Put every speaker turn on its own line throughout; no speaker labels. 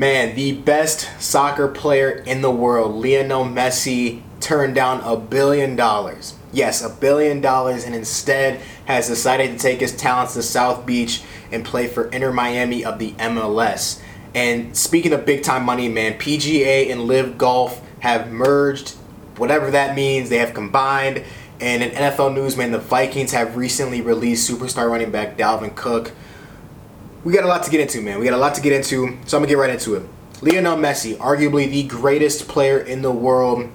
Man, the best soccer player in the world, Lionel Messi, turned down a billion dollars. Yes, a billion dollars, and instead has decided to take his talents to South Beach and play for Inter Miami of the MLS. And speaking of big time money, man, PGA and LIV Golf have merged, whatever that means. They have combined. And in NFL news, man, the Vikings have recently released superstar running back Dalvin Cook. We got a lot to get into, man. We got a lot to get into, so I'm gonna get right into it. Lionel Messi, arguably the greatest player in the world.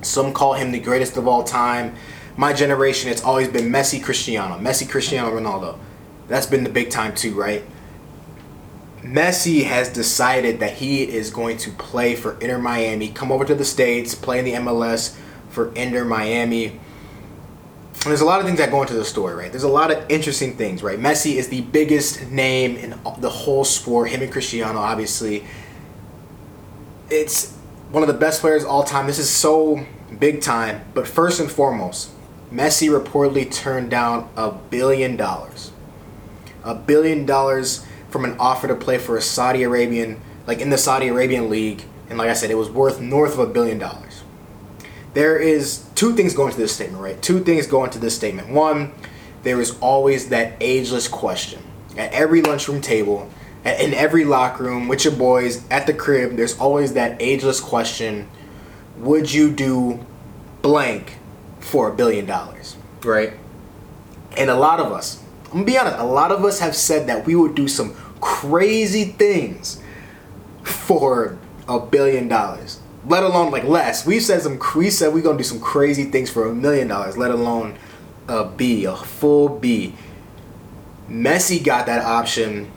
Some call him the greatest of all time. My generation, it's always been Messi, Cristiano, Messi, Cristiano Ronaldo. That's been the big time too, right? Messi has decided that he is going to play for Inter Miami, come over to the States, play in the MLS for Inter Miami. And there's a lot of things that go into the story, right? There's a lot of interesting things, right? Messi is the biggest name in the whole sport, him and Cristiano, obviously. It's one of the best players all time. This is so big time. But first and foremost, Messi reportedly turned down a billion dollars. A billion dollars from an offer to play for a Saudi Arabian, like in the Saudi Arabian league, and like I said, it was worth north of a billion dollars. There is two things going to this statement, right? Two things going to this statement. One, there is always that ageless question at every lunchroom table, in every locker room with your boys at the crib. There's always that ageless question: Would you do blank for a billion dollars? Right? And a lot of us, I'm gonna be honest, a lot of us have said that we would do some crazy things for a billion dollars. Let alone like less. We said some we said we're gonna do some crazy things for a million dollars, let alone a B, a full B. Messi got that option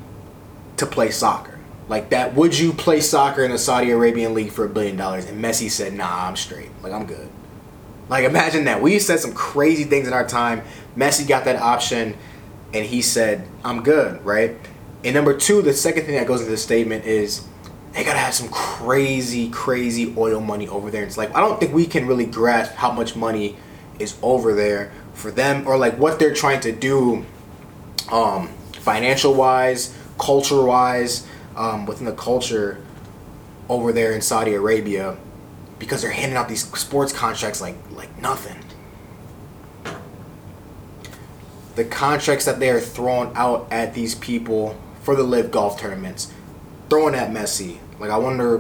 to play soccer. Like that, would you play soccer in the Saudi Arabian league for a billion dollars? And Messi said, nah, I'm straight. Like I'm good. Like imagine that. We said some crazy things in our time. Messi got that option and he said, I'm good, right? And number two, the second thing that goes into the statement is they gotta have some crazy, crazy oil money over there. It's like I don't think we can really grasp how much money is over there for them or like what they're trying to do um, financial wise, culture wise, um, within the culture over there in Saudi Arabia because they're handing out these sports contracts like like nothing. the contracts that they are throwing out at these people for the LIV golf tournaments, throwing at Messi. Like I wonder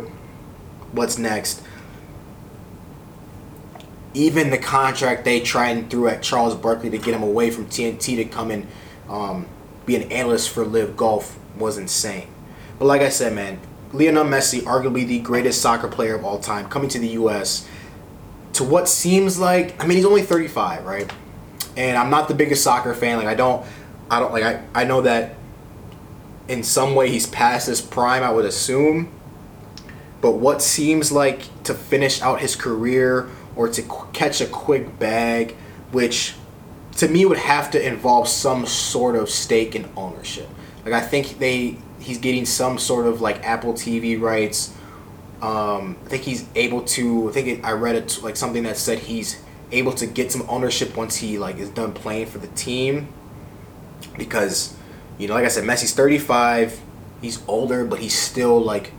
what's next. Even the contract they tried and threw at Charles Barkley to get him away from TNT to come and um, be an analyst for LIV Golf was insane. But like I said, man, Lionel Messi, arguably the greatest soccer player of all time, coming to the U.S. to what seems like, I mean, he's only 35, right? and I'm not the biggest soccer fan. Like I don't, I don't like I, I know that in some way he's past his prime. I would assume, but what seems like to finish out his career or to catch a quick bag, which to me would have to involve some sort of stake in ownership. Like I think they he's getting some sort of like Apple TV rights. Um, I think he's able to. I think it, I read it like something that said he's able to get some ownership once he like is done playing for the team because you know like I said Messi's 35 he's older but he's still like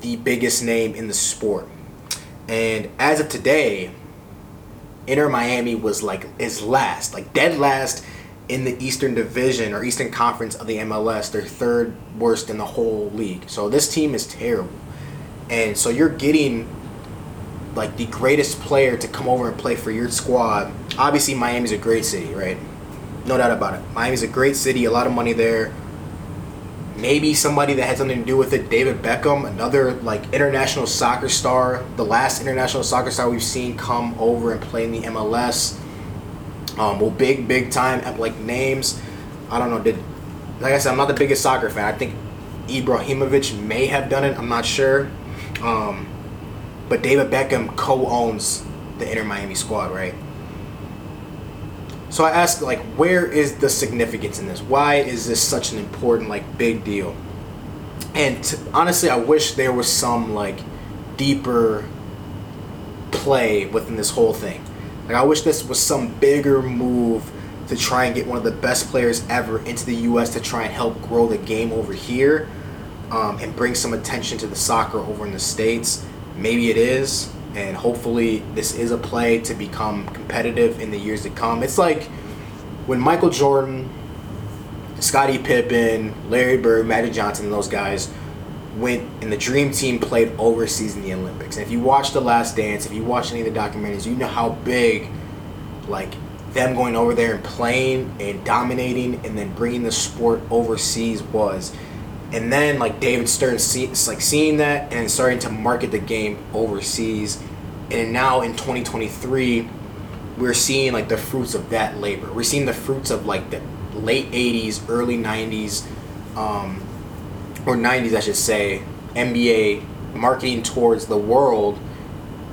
the biggest name in the sport. And as of today Inter Miami was like is last like dead last in the Eastern Division or Eastern Conference of the MLS they're third worst in the whole league. So this team is terrible. And so you're getting like the greatest player to come over and play for your squad. Obviously, Miami's a great city, right? No doubt about it. Miami's a great city, a lot of money there. Maybe somebody that had something to do with it. David Beckham, another like international soccer star, the last international soccer star we've seen come over and play in the MLS. Um, well, big, big time like names. I don't know. Did like I said, I'm not the biggest soccer fan. I think Ibrahimovic may have done it. I'm not sure. Um, but David Beckham co-owns the Inter Miami squad, right? So I ask, like, where is the significance in this? Why is this such an important, like, big deal? And to, honestly, I wish there was some like deeper play within this whole thing. Like, I wish this was some bigger move to try and get one of the best players ever into the U.S. to try and help grow the game over here. um, and bring some attention to the soccer over in the states. Maybe it is, and hopefully this is a play to become competitive in the years to come. It's like when Michael Jordan, Scottie Pippen, Larry Bird, Magic Johnson, those guys went and the dream team played overseas in the Olympics. And if you watch The Last Dance, if you watch any of the documentaries, you know how big like them going over there and playing and dominating and then bringing the sport overseas was. And then like David Stern see, like seeing that and starting to market the game overseas. And now in 2023, we're seeing like the fruits of that labor. We're seeing the fruits of like the late 80s, early 90s, um, or 90s, I should say, NBA marketing towards the world.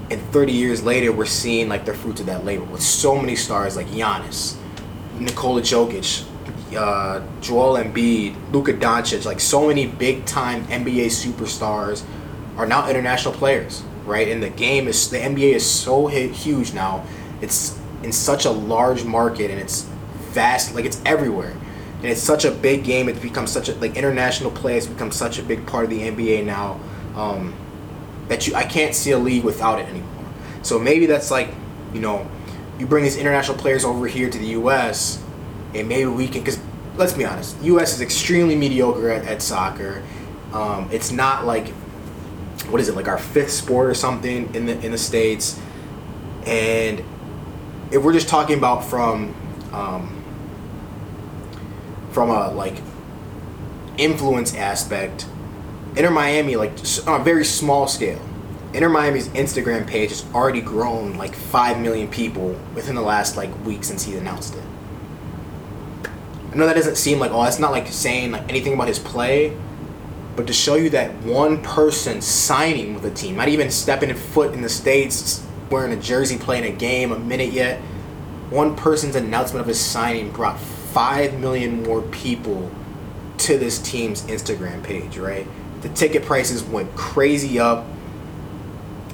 And 30 years later, we're seeing like the fruits of that labor with so many stars like Giannis, Nikola Jokic, uh, Joel Embiid, Luka Doncic, like so many big time NBA superstars are now international players, right? And the game is the NBA is so huge now. It's in such a large market and it's vast, like it's everywhere. And it's such a big game. It's become such a like international play has become such a big part of the NBA now um, that you I can't see a league without it anymore. So maybe that's like, you know, you bring these international players over here to the U.S. and maybe we can because let's be honest, U.S. is extremely mediocre at, at soccer. Um, it's not like what is it like our fifth sport or something in the in the states, and if we're just talking about from um, from a like influence aspect, Inter Miami like on a very small scale. Inter Miami's Instagram page has already grown like five million people within the last like week since he announced it. I know that doesn't seem like oh that's not like saying like anything about his play, but to show you that one person signing with a team, not even stepping a foot in the states, wearing a jersey, playing a game, a minute yet, one person's announcement of his signing brought five million more people to this team's Instagram page. Right, the ticket prices went crazy up.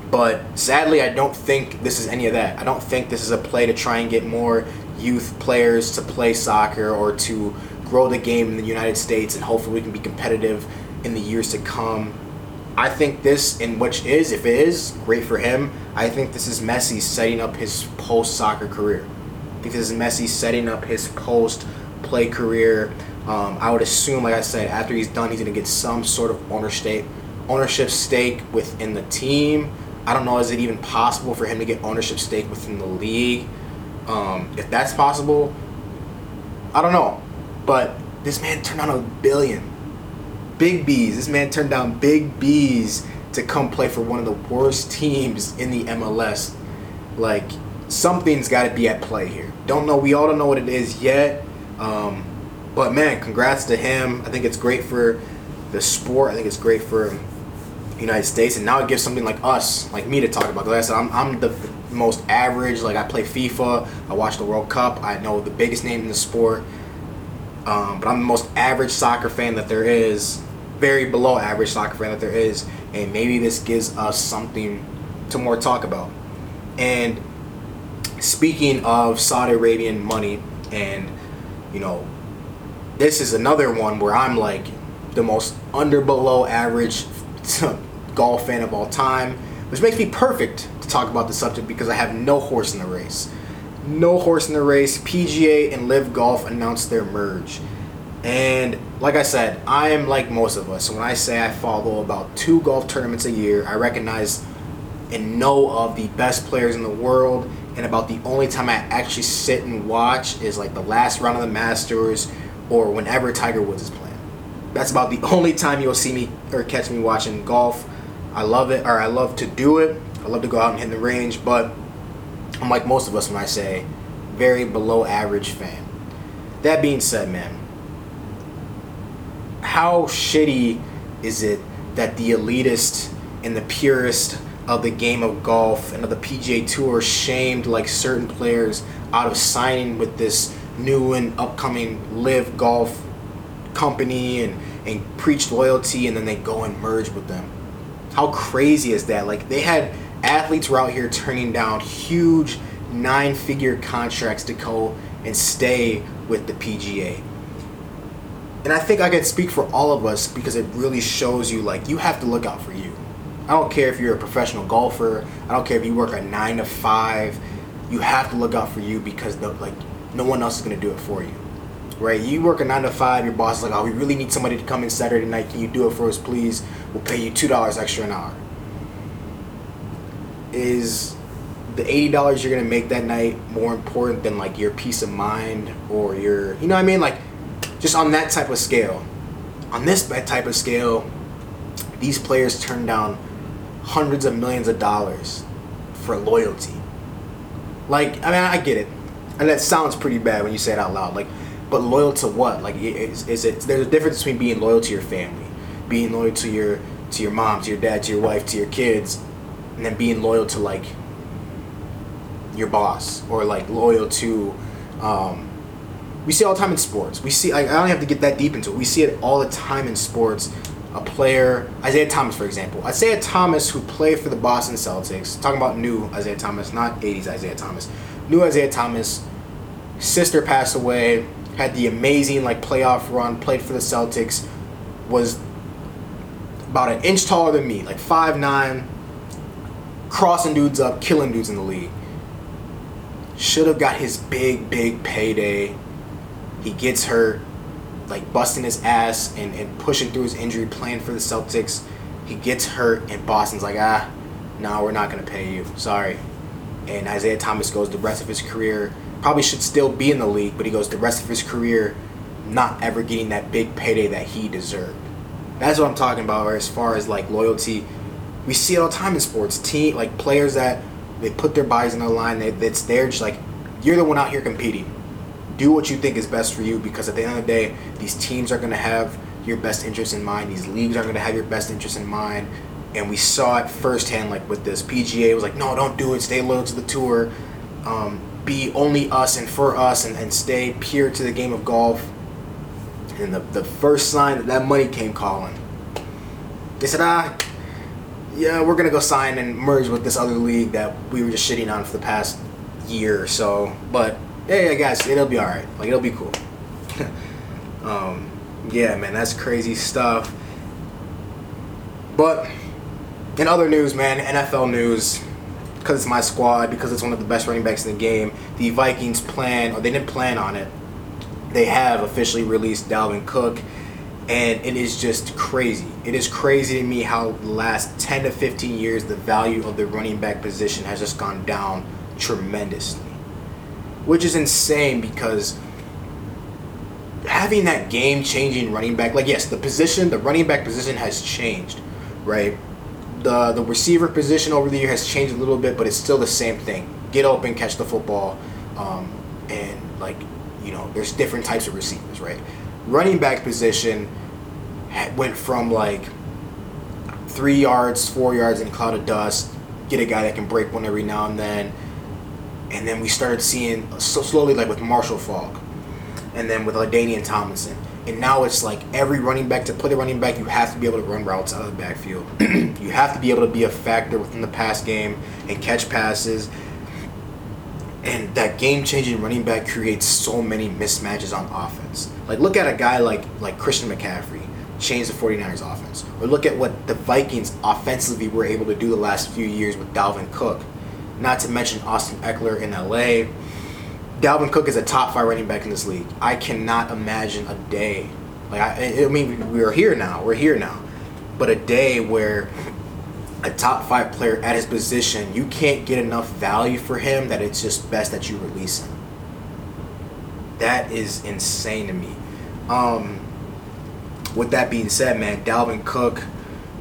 But sadly, I don't think this is any of that. I don't think this is a play to try and get more youth players to play soccer or to grow the game in the United States and hopefully we can be competitive in the years to come. I think this, in which is, if it is, great for him. I think this is Messi setting up his post soccer career. I think this is Messi setting up his post play career. Um, I would assume, like I said, after he's done, he's going to get some sort of ownership ownership stake within the team. I don't know, is it even possible for him to get ownership stake within the league? Um, if that's possible, I don't know. But this man turned down a billion. Big B's. This man turned down big B's to come play for one of the worst teams in the MLS. Like, something's got to be at play here. Don't know. We all don't know what it is yet. Um, but man, congrats to him. I think it's great for the sport. I think it's great for United States, and now it gives something like us, like me, to talk about. Because I said, I'm, I'm the most average. Like I play FIFA, I watch the World Cup, I know the biggest name in the sport. Um, but I'm the most average soccer fan that there is, very below average soccer fan that there is, and maybe this gives us something to more talk about. And speaking of Saudi Arabian money, and you know, this is another one where I'm like the most under below average golf fan of all time, which makes me perfect to talk about the subject because I have no horse in the race. No horse in the race. PGA and LIV Golf announced their merge. And like I said, I am like most of us. When I say I follow about two golf tournaments a year, I recognize and know of the best players in the world. And about the only time I actually sit and watch is like the last round of the Masters or whenever Tiger Woods is playing. That's about the only time you'll see me or catch me watching golf. I love it, or I love to do it. I love to go out and hit the range, but I'm like most of us when I say very below average fan. That being said, man, how shitty is it that the elitist and the purist of the game of golf and of the PGA Tour shamed like certain players out of signing with this new and upcoming LIV Golf company and, and preached loyalty and then they go and merge with them? How crazy is that? Like they had athletes were out here turning down huge nine figure contracts to go and stay with the PGA. and I think I can speak for all of us because it really shows you like you have to look out for you. I don't care if you're a professional golfer. I don't care if you work a nine to five. You have to look out for you because the, like no one else is gonna do it for you, right? You work a nine to five. Your boss is like, oh, we really need somebody to come in Saturday night. Can you do it for us, please? We'll pay you two dollars extra an hour. Is the eighty dollars you're gonna make that night more important than like your peace of mind or your, you know what I mean? Like, just on that type of scale. On this type of scale, these players turn down hundreds of millions of dollars for loyalty. Like, I mean, I get it, and that sounds pretty bad when you say it out loud. Like, but loyal to what? Like, is, is it? There's a difference between being loyal to your family, being loyal to your to your mom, to your dad, to your wife, to your kids, and then being loyal to like your boss or like loyal to. Um, we see all the time in sports. We see. Like, I don't have to get that deep into it. We see it all the time in sports a player, Isaiah Thomas, for example. Isaiah Thomas, who played for the Boston Celtics, talking about new Isaiah Thomas, not 80s Isiah Thomas. New Isaiah Thomas, sister passed away, had the amazing like playoff run, played for the Celtics, was about an inch taller than me, like five nine, crossing dudes up, killing dudes in the league. Should have got his big, big payday. He gets hurt like busting his ass and, and pushing through his injury, playing for the Celtics. He gets hurt, and Boston's like, ah, no, we're not gonna pay you. Sorry. And Isaiah Thomas goes the rest of his career. Probably should still be in the league, but he goes the rest of his career not ever getting that big payday that he deserved. That's what I'm talking about. As far as like loyalty, we see it all the time in sports. Team like players that they put their bodies on the line. They, it's they're just like you're the one out here competing do what you think is best for you because at the end of the day, these teams are going to have your best interest in mind. These leagues are going to have your best interest in mind. And we saw it firsthand, like with this. PGA was like, no, don't do it. Stay loyal to the tour. Um, be only us and for us and, and stay pure to the game of golf. And the, the first sign that that money came calling, they said, ah, yeah, we're to go sign and merge with this other league that we were just shitting on for the past year or so. But yeah, yeah, guys, it'll be all right. Like it'll be cool. um, yeah, man, that's crazy stuff. But in other news, man, NFL news, because it's my squad, because it's one of the best running backs in the game, the Vikings plan, or they didn't plan on it. They have officially released Dalvin Cook, and it is just crazy. It is crazy to me how the last 10 to 15 years the value of the running back position has just gone down tremendously which is insane because having that game changing running back, like yes, the position, the running back position has changed, right? The the receiver position over the year has changed a little bit, but it's still the same thing. Get open, catch the football, um, and like you know, there's different types of receivers, right? Running back position went from like three yards, four yards in a cloud of dust. Get a guy that can break one every now and then and then we started seeing so slowly like with Marshall Faulk, and then with LaDainian Tomlinson. And now it's like every running back to play the running back, you have to be able to run routes out of the backfield. you have to be able to be a factor within the pass game and catch passes. And that game changing running back creates so many mismatches on offense. Like look at a guy like like Christian McCaffrey change the 49ers offense. Or look at what the Vikings offensively were able to do the last few years with Dalvin Cook not to mention Austin Ekeler in LA. Dalvin Cook is a top five running back in this league. I cannot imagine a day, like I, I mean, we are here now. We're here now, but a day where a top five player at his position, you can't get enough value for him that it's just best that you release him. That is insane to me. Um, with that being said, man, Dalvin Cook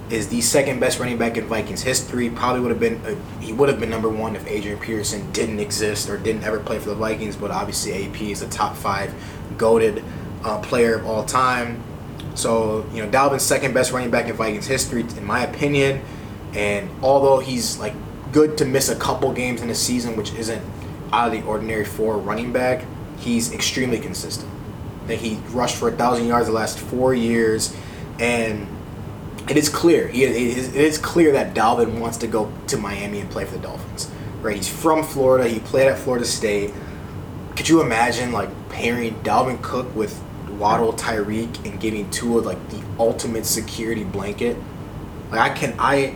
is the second best running back in Vikings history. Probably would have been a, he would have been number one if Adrian Peterson didn't exist or didn't ever play for the Vikings. But obviously, AP is a top five goaded uh, player of all time. So you know, Dalvin's second best running back in Vikings history, in my opinion. And although he's like good to miss a couple games in a season, which isn't out of the ordinary for a running back, he's extremely consistent. That he rushed for a thousand yards the last four years, and it is clear. It is clear that Dalvin wants to go to Miami and play for the Dolphins. Right? He's from Florida. He played at Florida State. Could you imagine like pairing Dalvin Cook with Waddle, Tyreek, and giving Tua like the ultimate security blanket. Like I can, I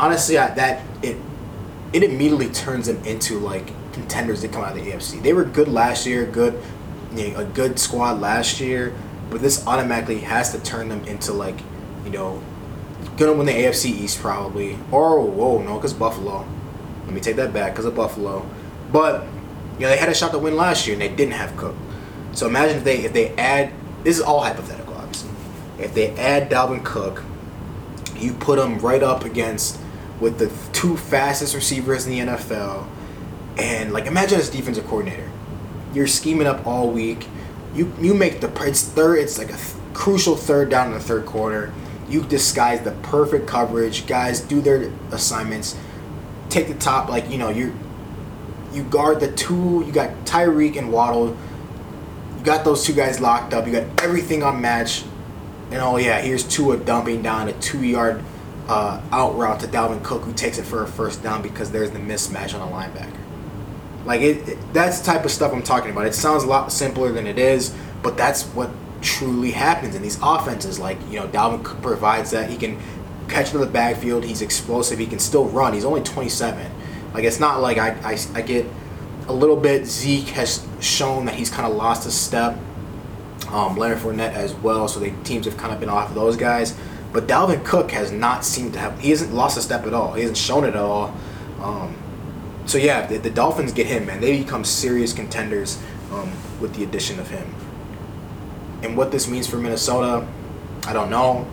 honestly I, that it it immediately turns them into like contenders that come out of the AFC. They were good last year, good, you know, a good squad last year, but this automatically has to turn them into like, you know, gonna win the AFC East probably. Or whoa, no, because Buffalo. Let me take that back because of Buffalo. But you know they had a shot to win last year and they didn't have Cook. So imagine if they if they add this is all hypothetical obviously. If they add Dalvin Cook, you put him right up against with the two fastest receivers in the NFL, and like imagine as defensive coordinator, you're scheming up all week. You you make the it's third. It's like a th- crucial third down in the third quarter. You disguise the perfect coverage. Guys do their assignments. Take the top. Like you know you you guard the two. You got Tyreek and Waddle. You got those two guys locked up. You got everything on match. And oh yeah, here's Tua dumping down a two yard uh, out route to Dalvin Cook, who takes it for a first down because there's the mismatch on a linebacker. Like it, it, that's the type of stuff I'm talking about. It sounds a lot simpler than it is, but that's what truly happens in these offenses. Like you know, Dalvin Cook provides that he can catch in the backfield. He's explosive. He can still run. He's only 27. Like it's not like I, I, I get a little bit. Zeke has shown that he's kind of lost a step. Um, Leonard Fournette as well. So the teams have kind of been off of those guys. But Dalvin Cook has not seemed to have. He hasn't lost a step at all. He hasn't shown it at all. Um, so yeah, the, the, Dolphins get him, man. They become serious contenders um, with the addition of him. And what this means for Minnesota, I don't know.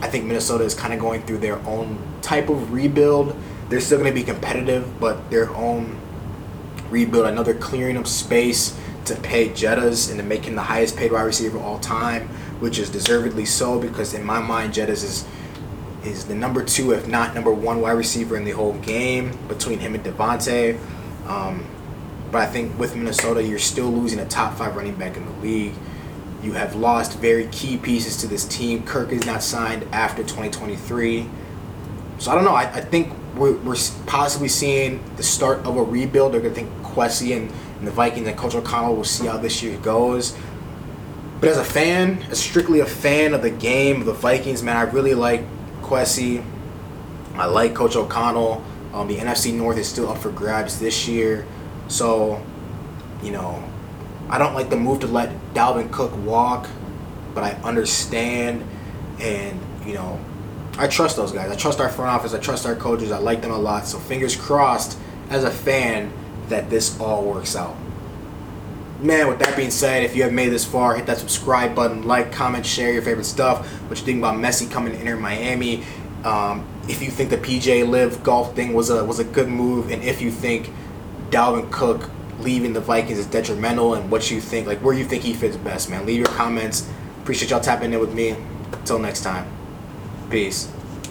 I think Minnesota is kind of going through their own type of rebuild. They're still going to be competitive, but their own rebuild. They're clearing up space to pay Jettas and to make him the highest paid wide receiver of all time which is deservedly so because in my mind, Jettas is is the number two, if not number one, wide receiver in the whole game between him and Davante. Um, but I think with Minnesota, you're still losing a top five running back in the league. You have lost very key pieces to this team. Kirk is not signed after 2023. So I don't know. I, I think we're, we're possibly seeing the start of a rebuild. I think Kwesi and, and the Vikings and Coach O'Connell will see how this year goes. But as a fan, as strictly a fan of the game, of the Vikings, man, I really like Kwesi. I like Coach O'Connell. Um, the NFC North is still up for grabs this year. So, you know, I don't like the move to let Dalvin Cook walk, but I understand. And, you know, I trust those guys. I trust our front office. I trust our coaches. I like them a lot. So, fingers crossed as a fan that this all works out man, with that being said, if you have made this far, hit that subscribe button, like, comment, share your favorite stuff. What you think about Messi coming to Inter Miami? Um, if you think the PGA LIV golf thing was a was a good move, and if you think Dalvin Cook leaving the Vikings is detrimental, and what you think, like where you think he fits best, man. Leave your comments. Appreciate y'all tapping in with me. Until next time, peace.